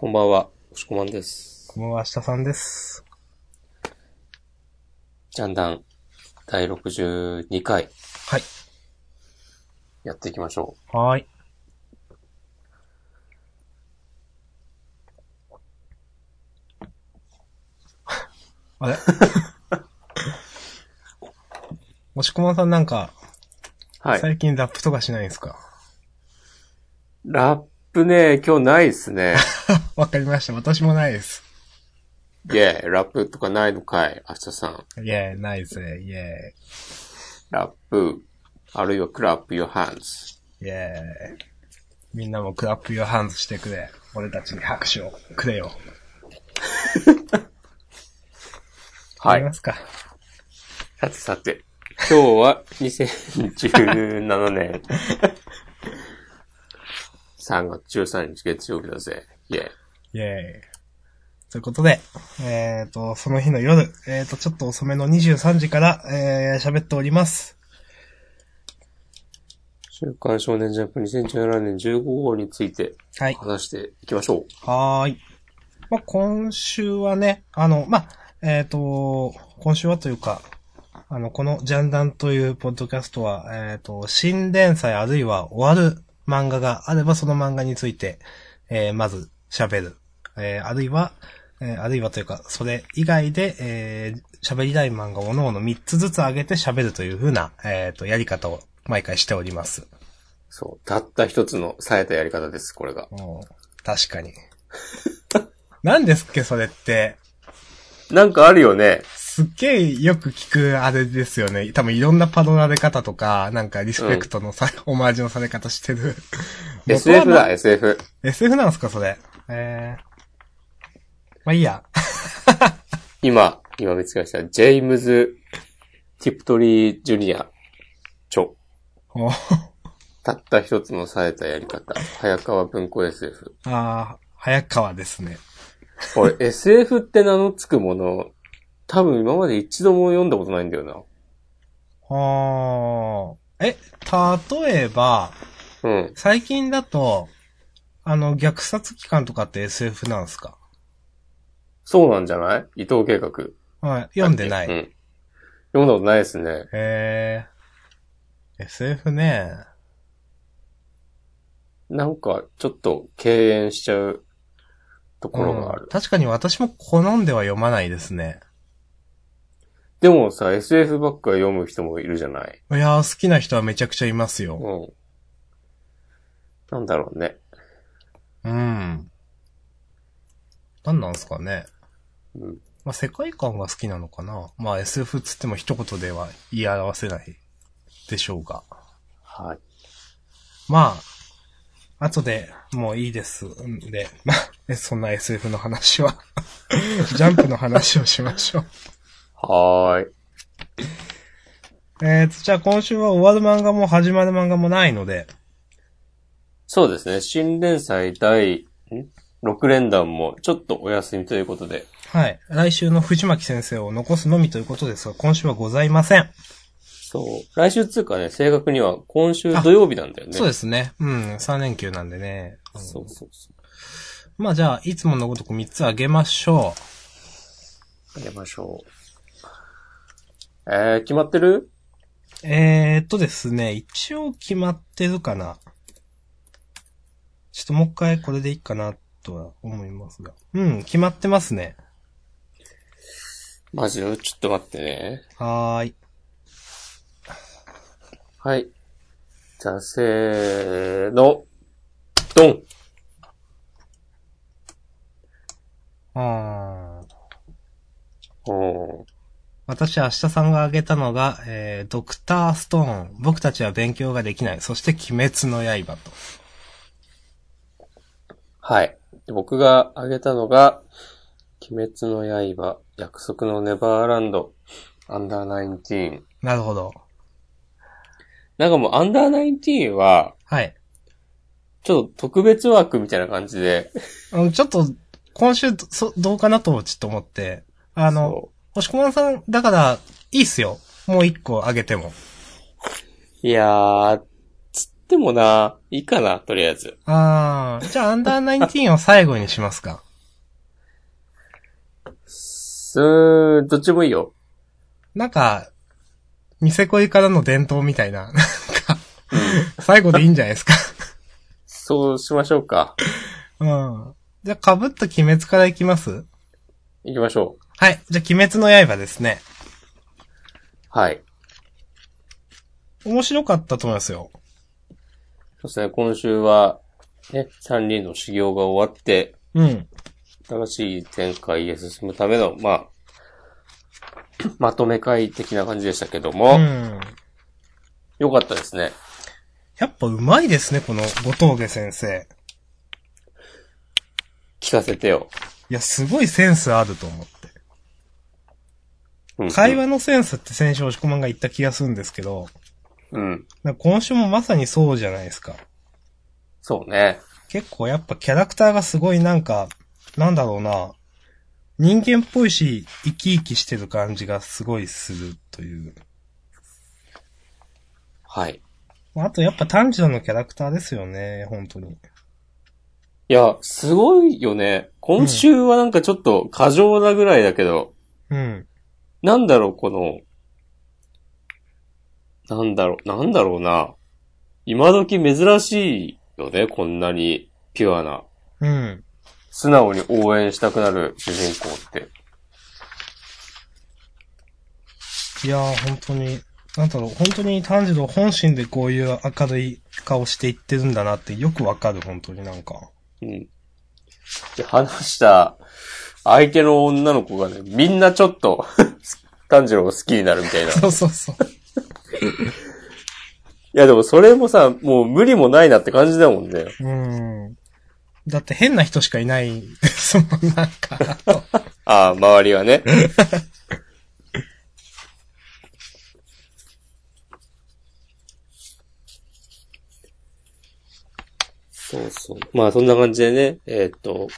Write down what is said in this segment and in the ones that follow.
こんばんは、おしこまんです。こんばんは、下さんです。ジャンダン第62回はい。やっていきましょはーい。あれ？もしこまんさんなんか、う。はい。最近ラップとかしないんですか？ラップね、今日ないっすね。わかりました。私もないです。イェーイ、ラップとかないのかい、明日さん。イェーイ、ないですね。イェラップ、あるいはクラップ your hands。ーイ。イェーイ。みんなもクラップヨハンズしてくれ。俺たちに拍手をくれよ。はいやりま。すか。さてさて、今日は2017年3月13日月曜日だぜ。イェーイ。イェーイ。ということで、えっ、と、その日の夜、えっ、と、ちょっと遅めの23時から、えー、喋っております。週刊少年ジャンプ2017年15号についてはい。話していきましょう。はーい。まあ、今週はね、あの、まあ、えっ、と、今週はというか、あの、このジャンダンというポッドキャストは、えっ、と、新連載あるいは終わる漫画があればその漫画について、えーまず喋る。えーあるいは、えーあるいはというか、それ以外で、えー喋りたい漫画を各々3つずつ上げて喋るという風な、えっ、と、やり方を毎回しております。そう。たった一つの冴えたやり方です、これが。うん確かに。何ですっけ、それって。なんかあるよね。すっげえよく聞くあれですよね。多分いろんなパロられ方とか、なんかリスペクトのさ、オマージュのされ方してる。SF まあだ、SF。SF なんすか、それ。えー。まあいいや。今、今見つけました。ジェームズ・ティプトリー・ジュニア、著。おたった一つの冴えたやり方。早川文庫 SF。あー、早川ですね。俺、SF って名の付くもの、多分今まで一度も読んだことないんだよな。はー。え、例えば、うん。最近だと、あの、虐殺機関とかって SF なんすか？そうなんじゃない？伊藤計画。はい、読んでない。うん。読んだことないですね。へー。SF ね。なんか、ちょっと敬遠しちゃうところがある。うん確かに私も好んでは読まないですね。でもさ、SF ばっか読む人もいるじゃない？いやー、好きな人はめちゃくちゃいますよ。うん。なんだろうね。うん。なんなんすかね。うん。まあ、世界観が好きなのかな。まあ、SF つっても一言では言い表せないでしょうが。はい。まあ、後でもういいです。んで、まあ、えそんな SF の話は、ジャンプの話をしましょう。はーい。えーと、じゃあ今週は終わる漫画も始まる漫画もないので、そうですね。新連載第ん6連弾もちょっとお休みということで。はい。来週の藤巻先生を残すのみということですが、今週はございません。そう。来週つうかね、正確には今週土曜日なんだよね。そうですね。うん、3連休なんでね。うんそうそうそまあじゃあ、いつものごとく3つあげましょう。あげましょう。えー、決まってる？う。えーっとですね、一応決まってるかな。ちょっともう一回これでいいかなとは思いますが。うん、決まってますね。マジでちょっと待ってね。はーい。はい。じゃあ、せーの。ドンあーおー私、明日さんが挙げたのが、えー、ドクターストーン。僕たちは勉強ができない。そして、鬼滅の刃と。はい。で僕が挙げたのが、鬼滅の刃、約束のネバーランド、アンダーナインティーン。なるほど。なんかもう、アンダーナインティーンは、はい。ちょっと特別枠みたいな感じで、ちょっと、今週、そ、どうかなと、ちょっと思って。あの、しこまんさん、だから、いいっすよ。もう一個あげても。ういやー、つっってもな、いいかな、とりあえず。あー、じゃあアンダーナインティーンを最後にしますか。すー、どっちもいいよ。なんか、ニセ恋からの伝統みたいな、なんか、最後でいいんじゃないですか。そうしましょうか。うん。じゃあ、被った鬼滅からいきます？行きましょう。はい。じゃあ、鬼滅の刃ですね。はい。面白かったと思いますよ。そうですね、今週は、ね、三人の修行が終わって、うん。新しい展開へ進むための、まあ、まとめ会的な感じでしたけども、うん。よかったですね。やっぱ上手いですね、この後峠先生。聞かせてよ。いや、すごいセンスあると思って。うん、会話のセンスって先週押し込まんが言った気がするんですけど、うん。今週もまさにそうじゃないですか。そうね。結構やっぱキャラクターがすごいなんか、なんだろうな、人間っぽいし、生き生きしてる感じがすごいするという。はい。あとやっぱ炭治郎のキャラクターですよね、本当に。いや、すごいよね。今週はなんかちょっと過剰なぐらいだけど、うん。なんだろう、この、なんだろう、なんだろうな。今時珍しいよね、こんなにピュアな。うん。素直に応援したくなる主人公って。いやー、本当に、なんだろう、本当に炭治郎本心でこういう明るい顔していってるんだなってよくわかる、本当になんか。うん。で、話した相手の女の子がね、みんなちょっと、炭治郎が好きになるみたいな。いそうそうそう。や、でもそれもさ、もう無理もないなって感じだもんね。うん。だって変な人しかいないですもん、なんか。ああ、周りはね。そうそう。まあそんな感じでね、えーっと、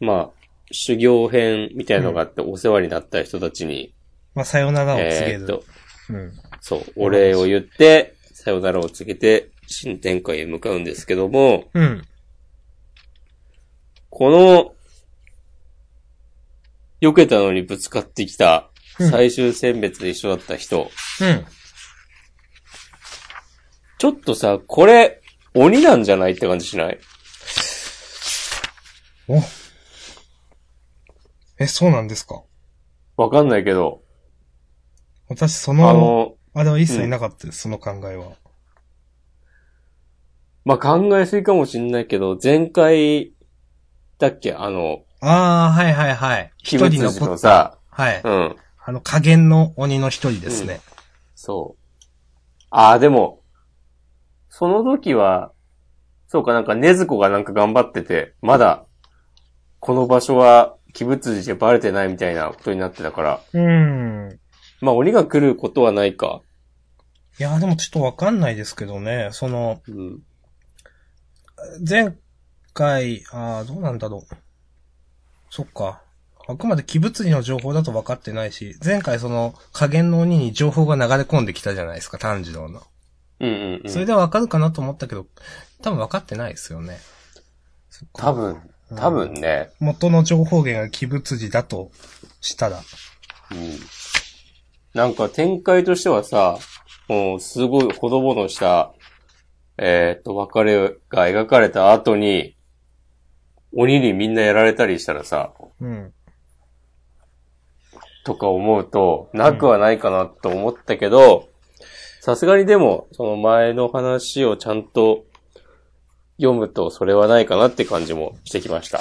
まあ、修行編みたいのがあってお世話になった人たちに、まあ、さよならを告げる。えーっと、うん。そう、お礼を言って、さよならを告げて、新展開へ向かうんですけども、うん。この、避けたのにぶつかってきた、うん最終選別で一緒だった人、うん。ちょっとさ、これ、鬼なんじゃないって感じしない？お。え、そうなんですか？わかんないけど、私、そあの、の、あれは一切なかったです、その考えは。まあ、考えすぎかもしんないけど、前回、だっけ？あの、ああ、はいはいはい。一人残っのさ、はい。うん、あの、加減の鬼の一人ですね。そう。ああ、でも、その時は、そうか、なんか、ねずこがなんか頑張ってて、まだ、この場所は、鬼物寺でバレてないみたいなことになってたから、うん。まあ、鬼が来ることはないか。いや、でもちょっとわかんないですけどね。その、うん。前回、ああ、どうなんだろう。そっか。あくまで鬼物理の情報だと分かってないし、前回その加減の鬼に情報が流れ込んできたじゃないですか、炭治郎の。うんうん、うん。それでわかるかなと思ったけど、多分分かってないですよね。多分、多分ね、元の情報源が鬼物寺だとしたら。うん。なんか展開としてはさ、もうすごいほどぼのした、えーっと、別れが描かれた後に、鬼にみんなやられたりしたらさ、うん。とか思うと、なくはないかなと思ったけど、さすがにでも、その前の話をちゃんと読むと、それはないかなって感じもしてきました。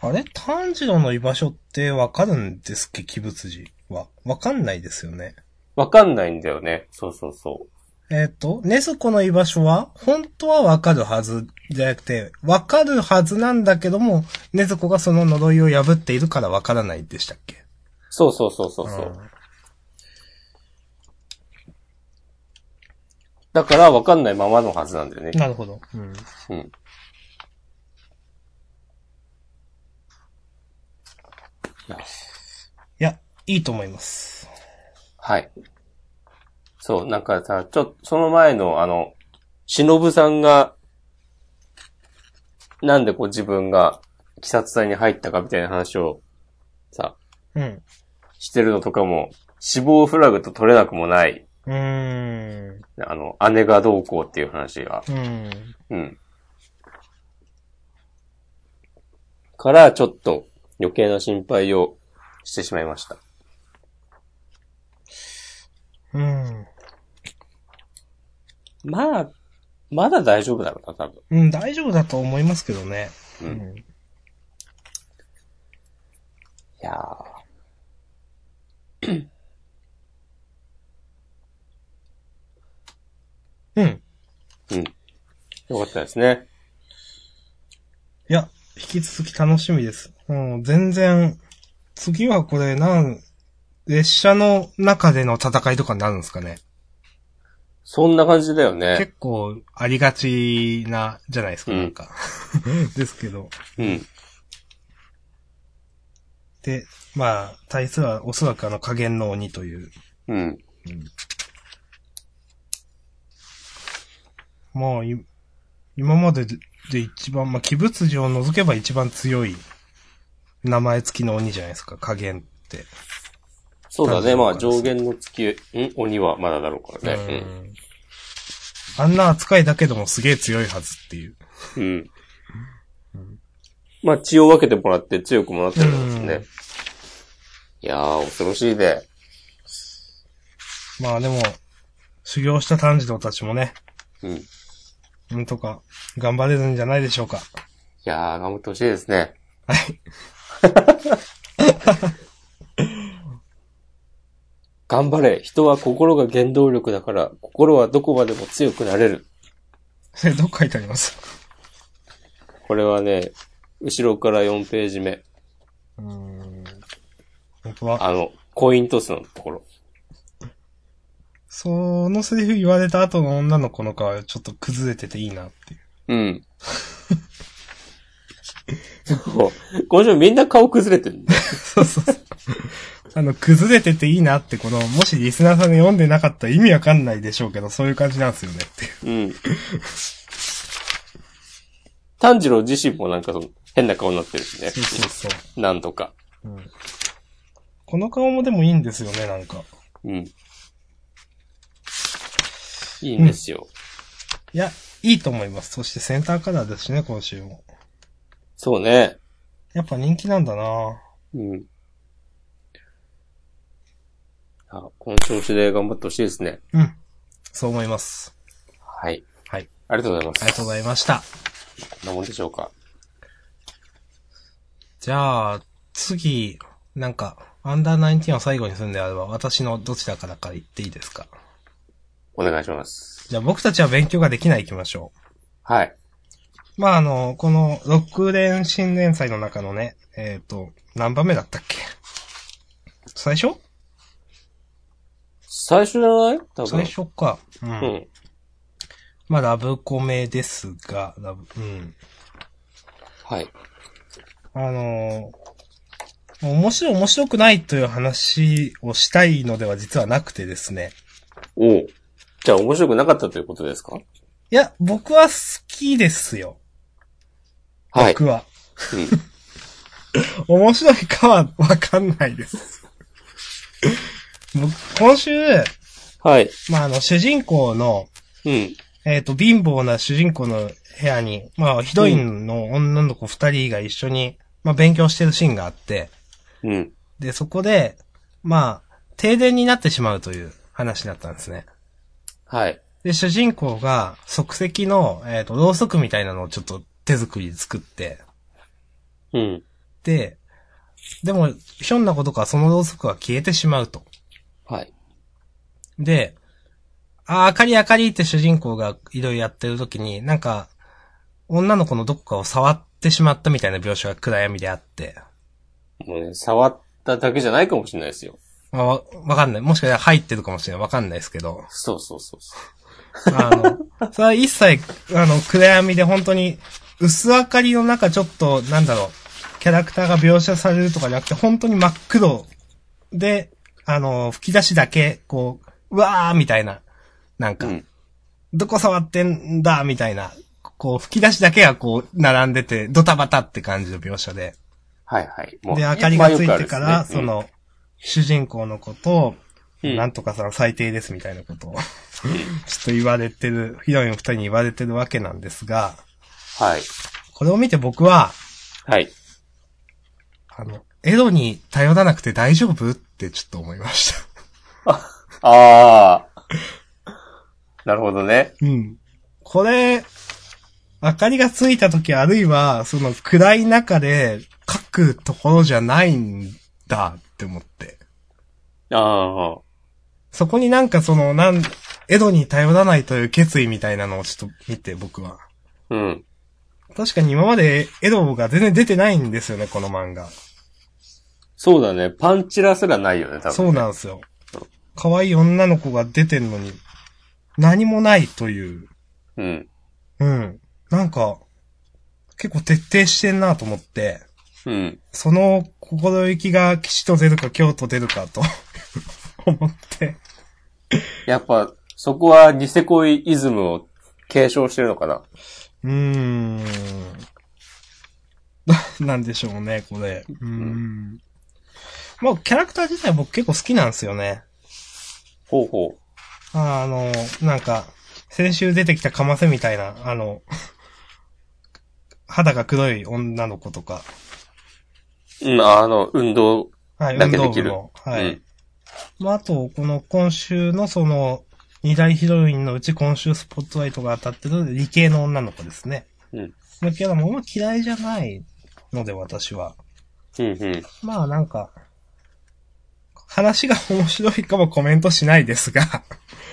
あれ？炭治郎の居場所ってわかるんですっけ？鬼物寺は。わかんないですよね。わかんないんだよね。そうそうそう。えっ、と、ネズコの居場所は、本当はわかるはずじゃなくて、わかるはずなんだけども、ネズコがその呪いを破っているからわからないでしたっけ？そうそうそうそうそう。だからわかんないままのはずなんだよねうん。なるほど。うん。うん。いや、いいと思います。はい。そう、なんかさ、ちょっと、その前のあの、忍さんが、なんでこう自分が、鬼殺隊に入ったかみたいな話を、さ、うん。してるのとかも、死亡フラグと取れなくもない、うーん。あの、姉がどうこうっていう話が。うん。うん。から、ちょっと余計な心配をしてしまいました。うん。まあ、まだ大丈夫だろうな、多分。うん、大丈夫だと思いますけどね。う。うんん。いやーうん。よかったですね。いや、引き続き楽しみです。うん、全然、次はこれ、なん、列車の中での戦いとかになるんですかね。そんな感じだよね。結構、ありがちな、じゃないですか、うんなんか。ですけど。うん。で、まあ、対するはおそらくあの加減の鬼という。うん。まあ、い今までで一番、まあ、鬼物児を除けば一番強い名前付きの鬼じゃないですか、加減って。そうだね。まあ上限の月、ん？鬼はまだだろうからね。うんあんな扱いだけでもすげえ強いはずっていう。うん。うん。まあ血を分けてもらって強くもなってるんですね。うんいやー、恐ろしいで。まあでも、修行した炭治郎たちもね、うん。いなんとか頑張れるんじゃないでしょうか。やー、頑張ってほしいですね。はい。頑張れ。人は心が原動力だから、心はどこまでも強くなれる。それどっ書いてありますこれはね、後ろから4ページ目。うーん。は、あの、コイントスのところ。そのセリフ言われた後の女の子の顔はちょっと崩れてていいなっていう。うん。そう。今週みんな顔崩れてる。そうそうそう。あの、崩れてていいなって、この、もしリスナーさんが読んでなかったら意味わかんないでしょうけど、そういう感じなんですよねっていう。うん。炭治郎自身もなんかその変な顔になってるしね。そうそうそう。なんとか。うん。この顔もでもいいんですよね、なんか。うん。いいんですよ。いや、いいと思います。そしてセンターカラーですしね、今週も。そうね。やっぱ人気なんだなうん。あ、この調子で頑張ってほしいですね。うん。そう思います。はい。はい。ありがとうございます。ありがとうございました。こんなもんでしょうか？じゃあ、次、なんか、アンダーナインティーンを最後にするんであれば、私のどちらからから言っていいですか？お願いします。じゃあ僕たちは勉強ができない行きましょう。はい。まあ、あの、この、6連新連載の中のね、えっ、と、何番目だったっけ？最初？最初じゃない？多分。最初か。う。うんん。まあ、ラブコメですが、ラブ、うん。はい。あのー面白い面白くないという話をしたいのでは実はなくてですね。おうじゃあ面白くなかったということですか？いや、僕は好きですよ。はい。僕は。うん。面白いかはわかんないです。僕今週、はい。まあ、あの、主人公の、うん。えっ、と、貧乏な主人公の部屋に、まあ、ヒロインの女の子二人が一緒に、まあ、勉強してるシーンがあって、うん。で、そこで、まあ、停電になってしまうという話だったんですね。はい。で、主人公が即席の、えっ、と、ろうそくみたいなのをちょっと手作りで作って、うん。で、でも、ひょんなことかそのろうそくが消えてしまうと。はい。で、あー、あかりあかりって主人公がいろいろやってる時に、なんか、女の子のどこかを触ってしまったみたいな描写が暗闇であって、もうね、触っただけじゃないかもしれないですよ。まあ、わ、わかんない。もしかしたら入ってるかもしれない。わかんないですけど。そうそうそうそう。あの、それは一切、あの、暗闇で本当に、薄明かりの中ちょっと、なんだろう、キャラクターが描写されるとかじゃなくて、本当に真っ黒で、あの、吹き出しだけ、こう、うわーみたいな、なんか、うん。どこ触ってんだみたいな、こう、吹き出しだけがこう、並んでて、ドタバタって感じの描写で。はいはい。もうで、明かりがついてから、ねその、主人公のことを、うんなんとかさん最低ですみたいなことを、ちょっと言われてる、ヒロイン二人に言われてるわけなんですが、はい。これを見て僕は、はい。あの、エドに頼らなくて大丈夫？ってちょっと思いました。ああ。なるほどね。うん。これ、明かりがついた時あるいは、その暗い中で書くところじゃないんだって思って。ああ。そこになんかその、なん、エドに頼らないという決意みたいなのをちょっと見て僕は。うん。確かに今までエドが全然出てないんですよね、この漫画。そうだね。パンチラすらないよね、多分。そうなんですよ。可愛い女の子が出てんのに、何もないという。うん。うん。なんか、結構徹底してんなと思って、うん。その心意気が吉と出るか京と出るかと 思って。やっぱ、そこはニセ恋イズムを継承してるのかな？うーん。な なんでしょうね、これ。うーん。まあ、キャラクター自体僕結構好きなんですよね。ほうほあの、なんか、先週出てきたカマセみたいな、あの、肌が黒い女の子とか、う。うん、あの、運動。はい、運だけできる動部の、はい。うんまあ、あと、この今週のその、二大ヒロインのうち今週スポットライトが当たってる理系の女の子ですね。うん。のキャラもあんま嫌いじゃないので、私は。うん、うん。まあなんか、話が面白いかもコメントしないですが、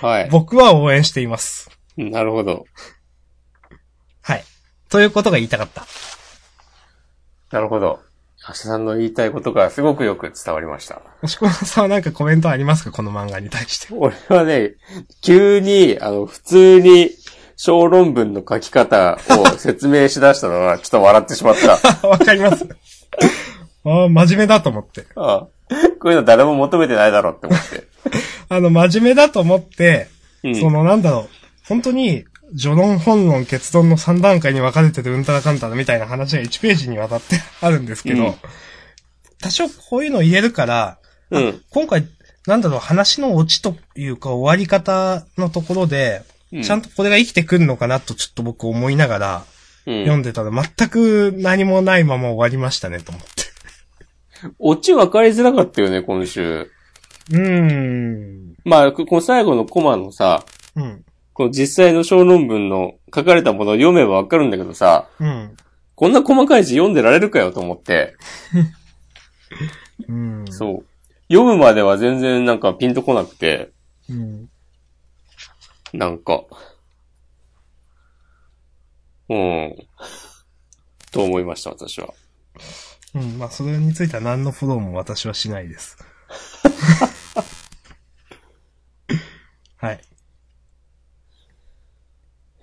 はい。僕は応援しています。なるほど。はい。ということが言いたかった。なるほど。明日さんの言いたいことがすごくよく伝わりました。もしこまさんはなんかコメントありますか？この漫画に対して。俺はね、急に、あの、普通に小論文の書き方を説明しだしたのは、ちょっと笑ってしまった。わかります。ああ、真面目だと思って。ああこういうの誰も求めてないだろうって思って。あの、真面目だと思って、うん。そのなんだろう、本当に、序論、本論、結論の3段階に分かれてるうんたらかんたらみたいな話が1ページにわたってあるんですけど、うん多少こういうの言えるから、うん。今回、なんだろう、話のオチというか終わり方のところで、うんちゃんとこれが生きてくるのかなとちょっと僕思いながらうん。読んでたら全く何もないまま終わりましたねと思って。オチ分かりづらかったよね、今週。うーん。まあ、ここの最後のコマのさ、うん。この実際の小論文の書かれたものを読めばわかるんだけどさ、うん。こんな細かい字読んでられるかよと思って、うん。そう。読むまでは全然なんかピンとこなくて、う。うん。なんか、うん、と思いました、私は。うん。まあ、それについては何のフォローも私はしないです。はい。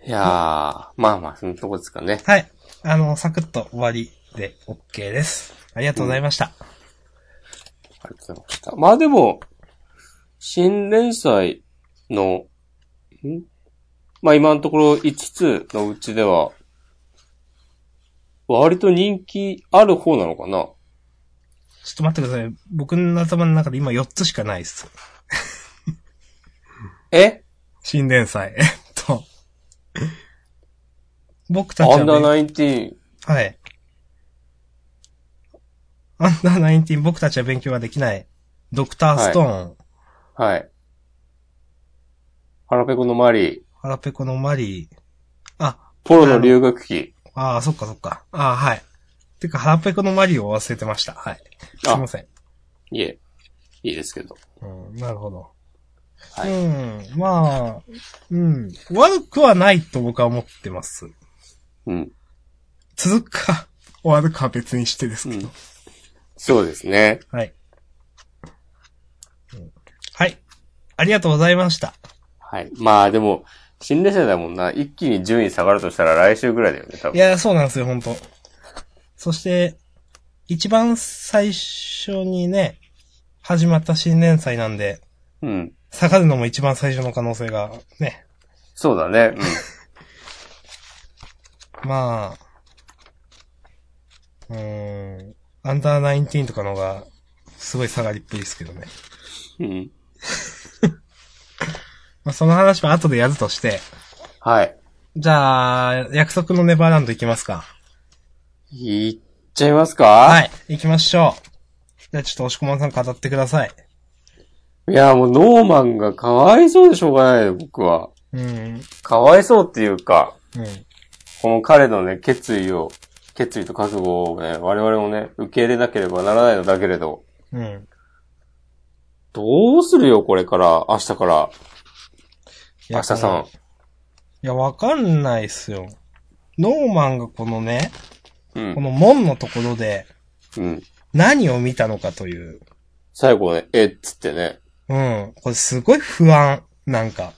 いやー、まあまあ、そのとこですかね。はい。あの、サクッと終わりで OK です。ありがとうございました。ありがとうございました。まあでも、新連載の、ん？まあ今のところ5つのうちでは、割と人気ある方なのかなちょっと待ってください。僕の頭の中で今4つしかないです。え？新連載。えっと。僕たちは、アンダーね、ナインティーン。はい。アンダーナインティーン僕たちは勉強ができない。ドクターストーン。はい。腹ペコのマリー。腹ペコのマリー。あ、ポロの留学期。ああ、そっかそっか。ああ、はい。てか、腹ペコのマリーを忘れてました。はい。すいません。いえ、いいですけど。うん、なるほど。はいうん、まあ、うん。悪くはないと僕は思ってます。うん。続くか、終わるかは別にしてですけど。うんそうですね。はい、うんはい。ありがとうございました。はい。まあでも、新連載だもんな。一気に順位下がるとしたら来週ぐらいだよね、多分。いや、そうなんですよ、本当そして、一番最初にね、始まった新連載なんで、うん。下がるのも一番最初の可能性がね、そうだね。まあ、うーん、アンダーナインティーンとかの方が、すごい下がりっぷりですけどね。うん。うん。まあ、その話は後でやるとして、はい。じゃあ、約束のネバーランド行きますか。いっちゃいますか？はい、行きましょう。じゃあちょっと押し込まんさん語ってください。いや、もうノーマンがかわいそうでしょうがないよ、僕は。うん、かわいそうっていうか、うん、この彼のね、決意を、決意と覚悟をね、我々もね、受け入れなければならないのだけれど、うん。どうするよ、これから、明日から。いや明日さん。いや、わかんないっすよ。ノーマンがこのね、うん。この門のところでうん。何を見たのかという。最後ね、えっつってね。うん。これすごい不安。なんか。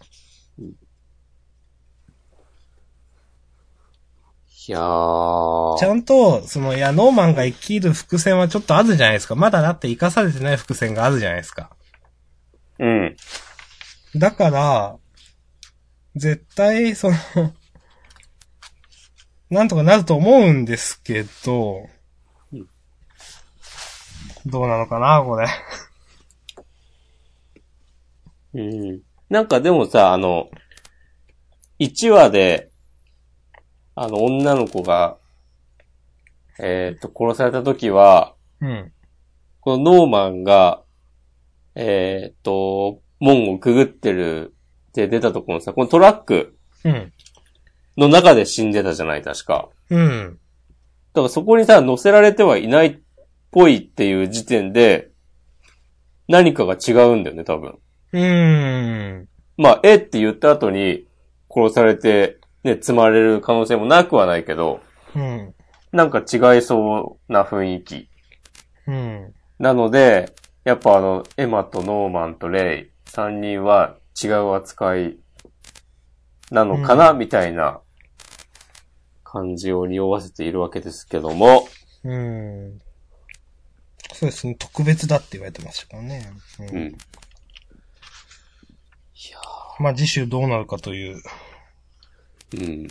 いやー。ちゃんと、その、いや、ノーマンが生きる伏線はちょっとあるじゃないですか。まだだって生かされてない伏線があるじゃないですか。うん。だから、絶対、その、なんとかなると思うんですけどうん、どうなのかな、これ。うん。なんかでもさ、あの、1話で、あの、女の子が、えっ、と、殺された時は、うん。このノーマンが、えっ、と、門をくぐってるって出たところのさ、このトラックうん。の中で死んでたじゃない、確か。うん。だからそこにさ、乗せられてはいないっぽいっていう時点で、何かが違うんだよね、多分。うーん。まあ、えって言った後に殺されて、ね、積まれる可能性もなくはないけど、うん。なんか違いそうな雰囲気。うん。なので、やっぱあの、エマとノーマンとレイ、三人は違う扱いなのかな、うんみたいな感じを匂わせているわけですけども、うん。そうですね。特別だって言われてましたからね。ううん。まあ、次週どうなるかという。うん。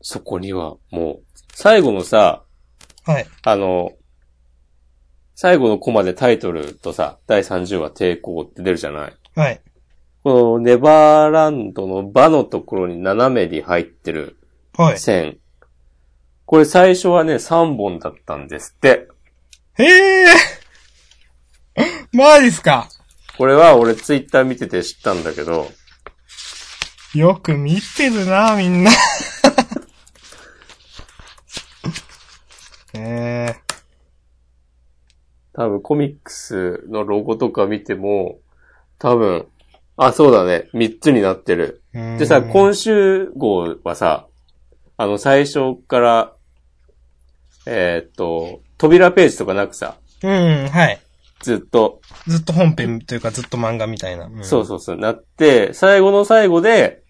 そこにはもう、最後のさ、はい。あの、最後のコマでタイトルとさ、第30話抵抗って出るじゃないはい。このネバーランドの場のところに斜めに入ってるはい。線。これ最初はね、3本だったんですって。へえ マジっすかこれは俺ツイッター見てて知ったんだけど、よく見てるな、みんな。ええ多分コミックスのロゴとか見ても、多分、あ、そうだね、3つになってる。ー。でさ、うん今週号はさ、あの最初から、えーっと、扉ページとかなくさ、うん、はい。ずっと、ずっと本編というかずっと漫画みたいな。んそうそうそう、なって、最後の最後で、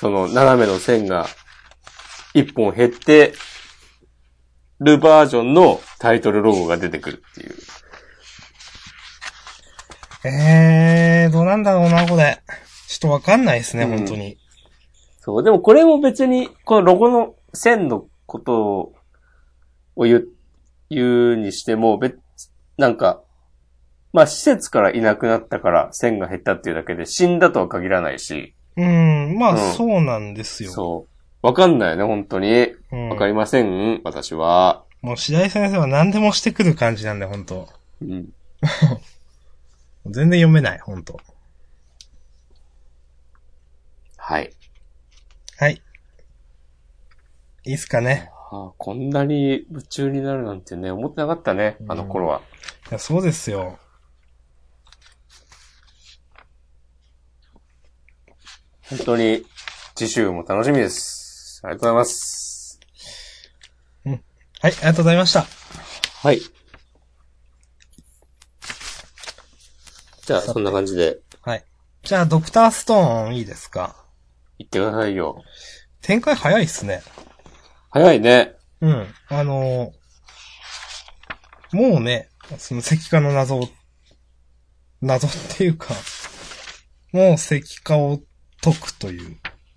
その斜めの線が一本減ってるバージョンのタイトルロゴが出てくるっていう。ええー、どうなんだろうな、これ。ちょっとわかんないですね、うん本当に。そう、でもこれも別に、このロゴの線のことを言う、言うにしても、別、なんか、まあ施設からいなくなったから線が減ったっていうだけで死んだとは限らないし、うん、まあ、うんそうなんですよ。そう。わかんないよね、本当に。うんわかりません、私は。もう白井先生は何でもしてくる感じなんで、本当うん。全然読めない、本当はい。はい。いいっすかね。ああこんなに夢中になるなんてね、思ってなかったね、あの頃は。いや、そうですよ。本当に、次週も楽しみです。ありがとうございます。はい、ありがとうございました。はい。じゃあ、そんな感じで、はい。じゃあ、ドクターストーンいいですか？行ってくださいよ。展開早いっすね。早いね。うん。あのーもうね、その石化の謎を、謎っていうか、もう石化を解くという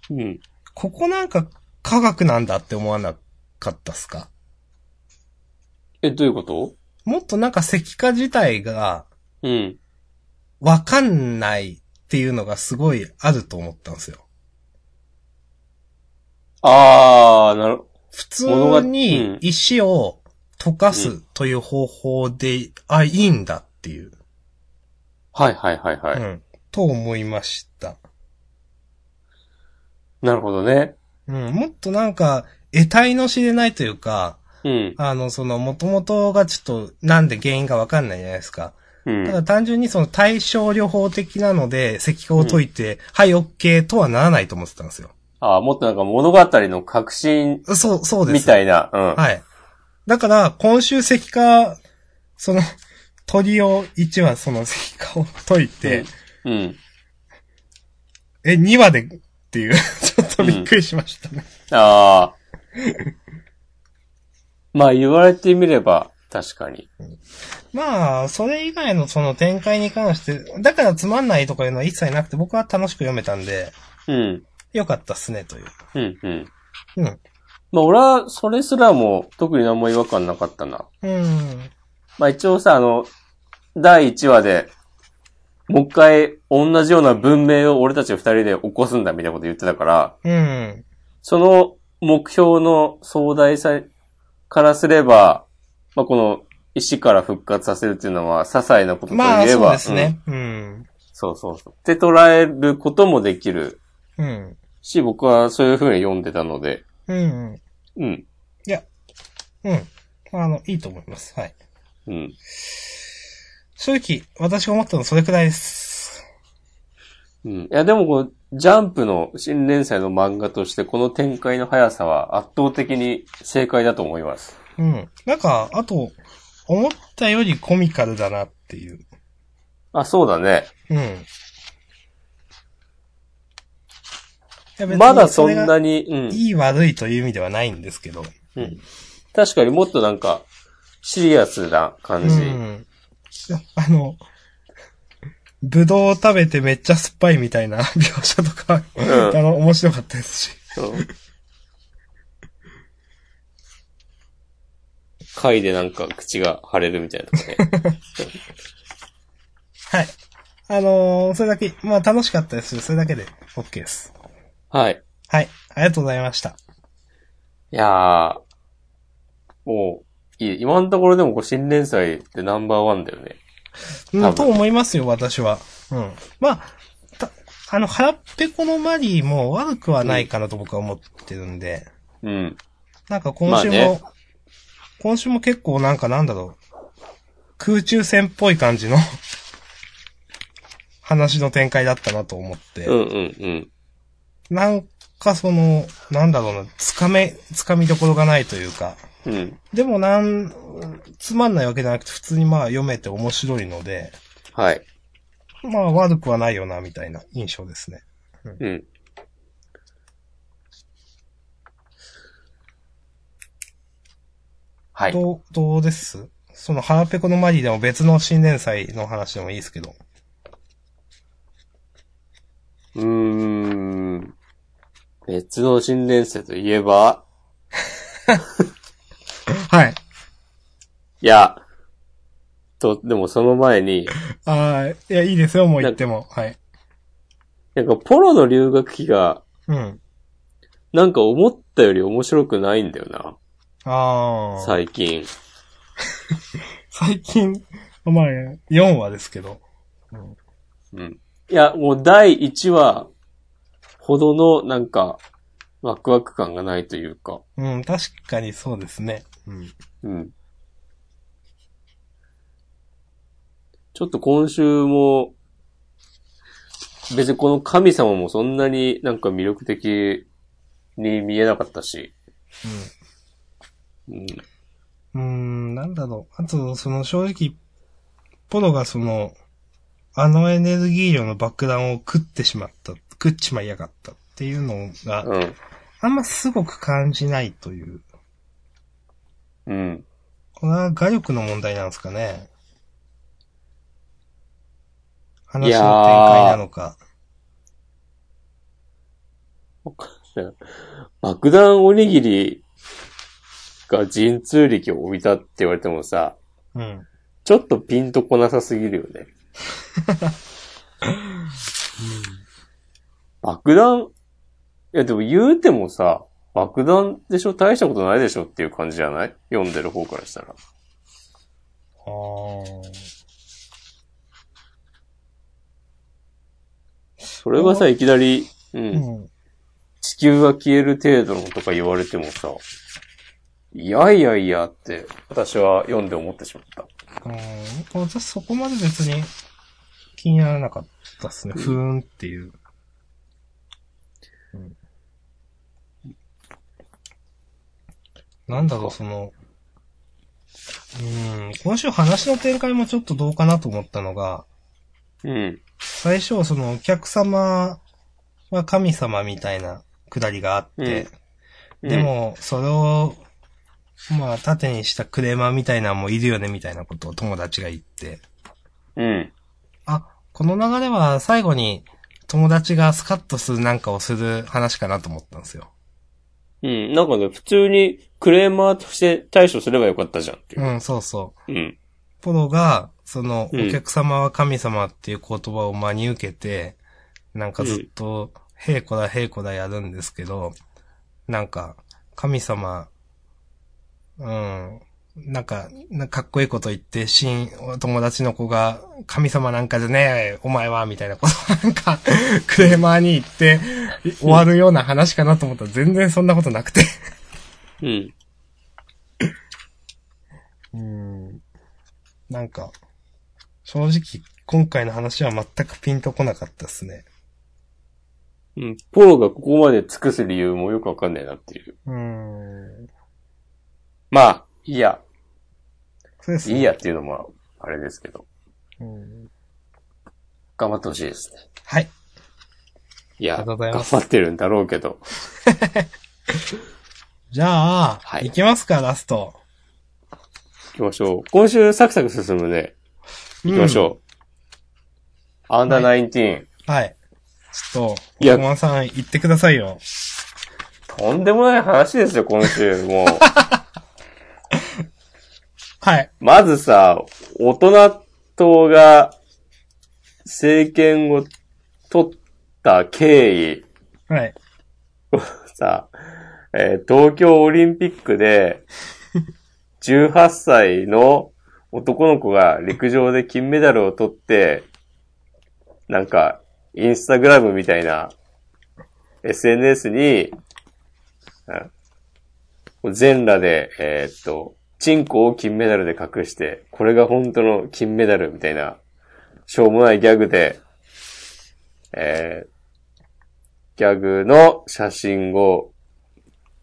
うん。ここなんか科学なんだって思わなかったっすか？え、どういうこと？もっとなんか石化自体がうん。わかんないっていうのがすごいあると思ったんですよ。あー、なる、普通に石を溶かすという方法で、あ、いいんだっていう、はいはいはいはい。うん、と思いました。なるほどね。うん、もっとなんか、得体の知れないというか、うん。あの、その、元々がちょっと、なんで原因がわかんないじゃないですか。うん。ただ単純にその対症療法的なので、石化を解いて、はい、オッケーとはならないと思ってたんですよ。あーもっとなんか物語の革新そう、そうです。みたいな。うん。はい。だから、今週石化、その、鳥を1話その石化を解いて、うん。え、2話でっていう、ちょっとびっくりしましたね。あ あ。まあ言われてみれば、確かに。まあ、それ以外のその展開に関して、だからつまんないとかいうのは一切なくて、僕は楽しく読めたんで、うん。よかったっすね、という。うん、うん。うん。まあ俺は、それすらも特に何も違和感なかったな。うん。まあ一応さ、あの、第1話で、もう一回同じような文明を俺たち二人で起こすんだみたいなこと言ってたから、うん。その目標の壮大さからすれば、まあこの石から復活させるっていうのは些細なことといえば、まあ、そうですうんね。うん。そうそうそう。って捉えることもできるうん。し、僕はそういう風に読んでたので、うん。うん、いや、うん。あの、いいと思います。はい。うん。正直、私が思ったのはそれくらいです。うん。いや、でもこう、ジャンプの新連載の漫画として、この展開の速さは圧倒的に正解だと思います。うん。なんか、あと、思ったよりコミカルだなっていう。あ、そうだね。うん。まだそんなに、うん。いい悪いという意味ではないんですけど。うん。確かにもっとなんか、シリアスな感じ。うん。あの、ぶどうを食べてめっちゃ酸っぱいみたいな 描写とか、うんあの、面白かったですし。うん貝でなんか口が腫れるみたいなね。はい。あのーそれだけ、まあ楽しかったですそれだけで OK です。はい。はい。ありがとうございました。いやー、もう、今のところでもこう新連載ってナンバーワンだよね。うん、と思いますよ、私は。うん。まあ、た、あの、腹っぺこのマリーも悪くはないかなと僕は思ってるんで、うん。なんか今週も、まあね今週も結構なんかなんだろう、空中戦っぽい感じの 話の展開だったなと思って、うんうんうん。なんかその、なんだろうな、つかめ、つかみどころがないというか、うん。でもなん、つまんないわけじゃなくて普通にまあ読めて面白いので、はい。まあ悪くはないよな、みたいな印象ですね。うん。はい。どう、どうです？その腹ペコのマリーでも別の新連載の話でもいいですけど。うーん。別の新連載といえば、はい。いや、と、でもその前に、ああ、いや、いいですよ、もう言っても。はい。なんかポロの留学期が、うん。なんか思ったより面白くないんだよな、ああ。最近。最近、まあ、4話ですけど。うん。いや、もう第1話ほどのなんか、ワクワク感がないというか、うん、確かにそうですね。うん。うん。ちょっと今週も、別にこの神様もそんなになんか魅力的に見えなかったし、うん。うん。ん、なんだろう。あと、その正直、ポロがその、あのエネルギー量の爆弾を食ってしまった、食っちまいやがったっていうのが、うん。あんますごく感じないという。うん。これは画力の問題なんですかね。話の展開なのか。爆弾おにぎりが神通力を帯びたって言われてもさ、うん。ちょっとピンとこなさすぎるよね。爆弾、いやでも言うてもさ、爆弾でしょ？大したことないでしょ？っていう感じじゃない？読んでる方からしたら。あーそれがさ、いきなり、うん、うん。地球が消える程度のとか言われてもさ、いやいやいやって、私は読んで思ってしまった。うん。私そこまで別に気にならなかったっすね。ふーんっていう。うん。なんだろう、その、うん、今週話の展開もちょっとどうかなと思ったのが、うん。最初そのお客様は神様みたいなくだりがあって、でも、それを、まあ、盾にしたクレーマーみたいなのもいるよね、みたいなことを友達が言って。うん。あ、この流れは最後に友達がスカッとするなんかをする話かなと思ったんですよ。うん。なんかね、普通にクレーマーとして対処すればよかったじゃんっていう。うん、そうそう。うん。ポロが、その、うんお客様は神様っていう言葉を真に受けて、なんかずっと、へいこだへいこだやるんですけど、なんか、神様、うん、なんか、なんかかっこいいこと言って、新、お友達の子が、神様なんかじゃねえ、お前は、みたいなことを なんか、クレーマーに言って、終わるような話かなと思ったら全然そんなことなくて。うん。うん。なんか、正直、今回の話は全くピンとこなかったですね。うん。ポロがここまで尽くす理由もよくわかんないなっていう。うん。まあ、いいや。そうですね。いいやっていうのも、あれですけど。うん。頑張ってほしいですね。はい。いや、頑張ってるんだろうけど。じゃあ、はい行きますか、ラスト。行きましょう。今週サクサク進むね。行きましょう。アンダーナインティーン。はい。ちょっと、いや小間さん、言ってくださいよ。とんでもない話ですよ、今週。もう。はい。まずさ、大人党が政権を取った経緯。はい。さ、えー東京オリンピックで、18歳の男の子が陸上で金メダルを取って、なんか、インスタグラムみたいな SNS に、全裸で、えーっと、チンコを金メダルで隠して、これが本当の金メダルみたいな、しょうもないギャグで、えーギャグの写真を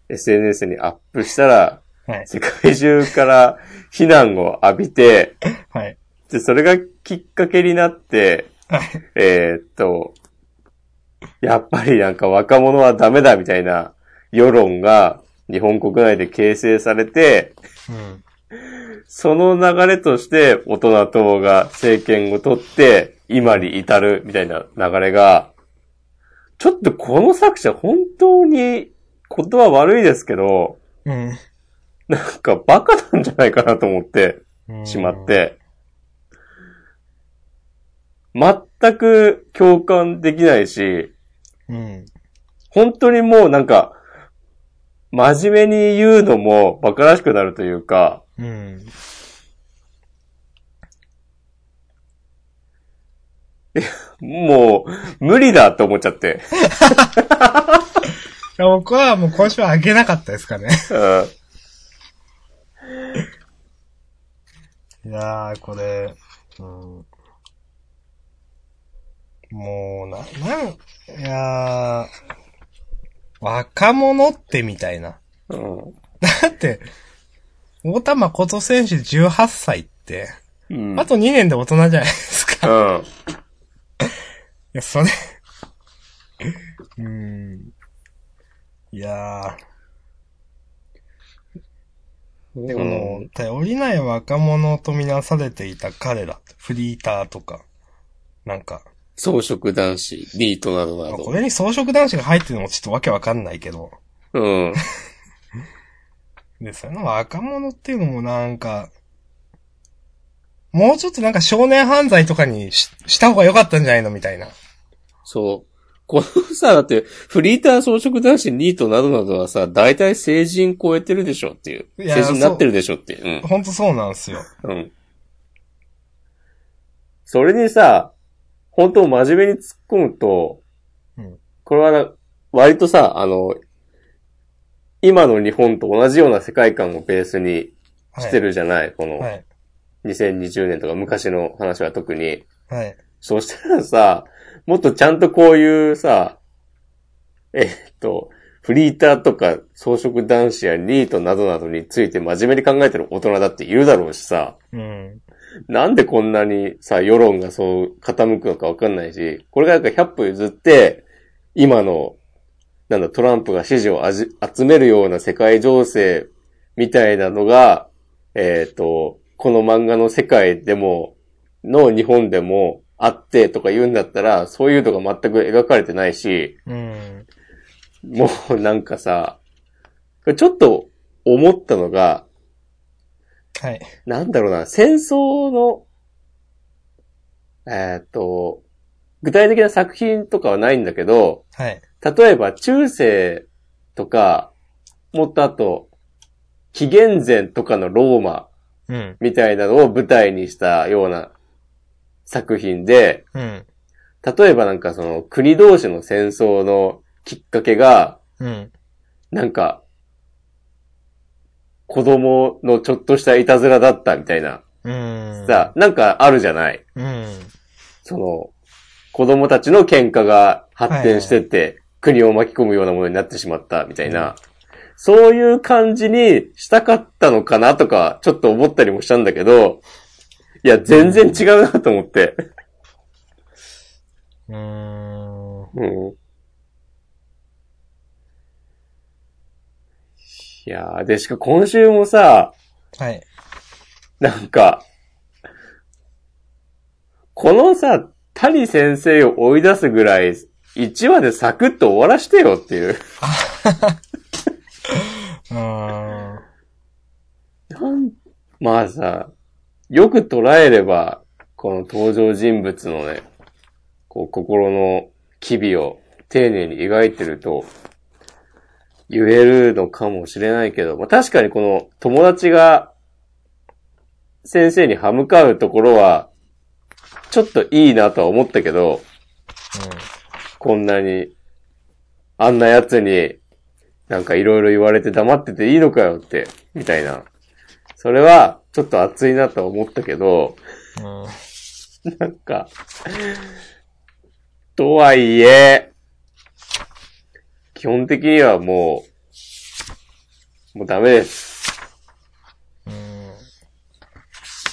SNS にアップしたら、はい。世界中から非難を浴びて、はい。で、それがきっかけになって、はい。えーっと、やっぱりなんか若者はダメだみたいな世論が日本国内で形成されて、うん。その流れとして大人党が政権を取って今に至るみたいな流れが、ちょっとこの作者本当に言葉悪いですけど、うん。なんかバカなんじゃないかなと思ってうん。しまっ。て、全く共感できないし、うん。本当にもうなんか、真面目に言うのも馬鹿らしくなるというか、うん。もう無理だって思っちゃって。僕はもう今週はあげなかったですかね。うんいやー、これ、うん。もう、な、なん、いやー、若者ってみたいな。うんだって、大田誠選手18歳って、うん。あと2年で大人じゃないですか。いうん。や、それ、うん。いやー、でも、頼りない若者とみなされていた彼ら、フリーターとか、なんか、装飾男子、ニートなどなど。まあこれに装飾男子が入ってるのもちょっとわけわかんないけど。うん。で、その若者っていうのもなんか、もうちょっとなんか少年犯罪とかにしした方が良かったんじゃないのみたいな。そう。このさ、だって、フリーター装飾男子、ニートなどなどはさ、大体成人超えてるでしょっていう。いや成人になってるでしょっていう。ほんとそうなんですよ。うん。うん。それにさ、本当真面目に突っ込むと、うんこれはな、割とさ、あの、今の日本と同じような世界観をベースにはい。してるじゃない、このはい。2020年とか昔の話は特に。はい。そしたらさ、もっとちゃんとこういうさ、えっと、フリーターとか装飾男子やニートなどなどについて真面目に考えてる大人だっているだろうしさ、うん。なんでこんなにさ、世論がそう傾くのかわかんないし、これがなんか100歩譲って、今の、なんだ、トランプが支持を集めるような世界情勢みたいなのが、えっ、と、この漫画の世界でも、の日本でもあってとか言うんだったら、そういうのが全く描かれてないし、うん。もうなんかさ、ちょっと思ったのが、はい。なんだろうな、戦争の、えーっと、具体的な作品とかはないんだけど、はい。例えば中世とか、もっとあと、紀元前とかのローマうん。みたいなのを舞台にしたような作品で、うん。例えばなんかその国同士の戦争のきっかけが、うん。なんか、子供のちょっとしたいたずらだったみたいな、うん。さ、なんかあるじゃないうん。その、子供たちの喧嘩が発展してって、国を巻き込むようなものになってしまったみたいな、そういう感じにしたかったのかなとか、ちょっと思ったりもしたんだけど、いや、全然違うなと思って。うーん。うん。いやー、で、しか今週もさ、はい。なんか、このさ、谷先生を追い出すぐらい、1話でサクッと終わらしてよっていう。うーん。なんまあさ、よく捉えれば、この登場人物のね、こう、心の機微を丁寧に描いてると、言えるのかもしれないけど、まあ確かにこの友達が、先生に歯向かうところは、ちょっといいなとは思ったけど、こんなに、あんな奴に、なんかいろいろ言われて黙ってていいのかよって、みたいな。それは、ちょっと熱いなとは思ったけど、うん。うん。なんか、とはいえ、基本的にはもう、もうダメです。うん。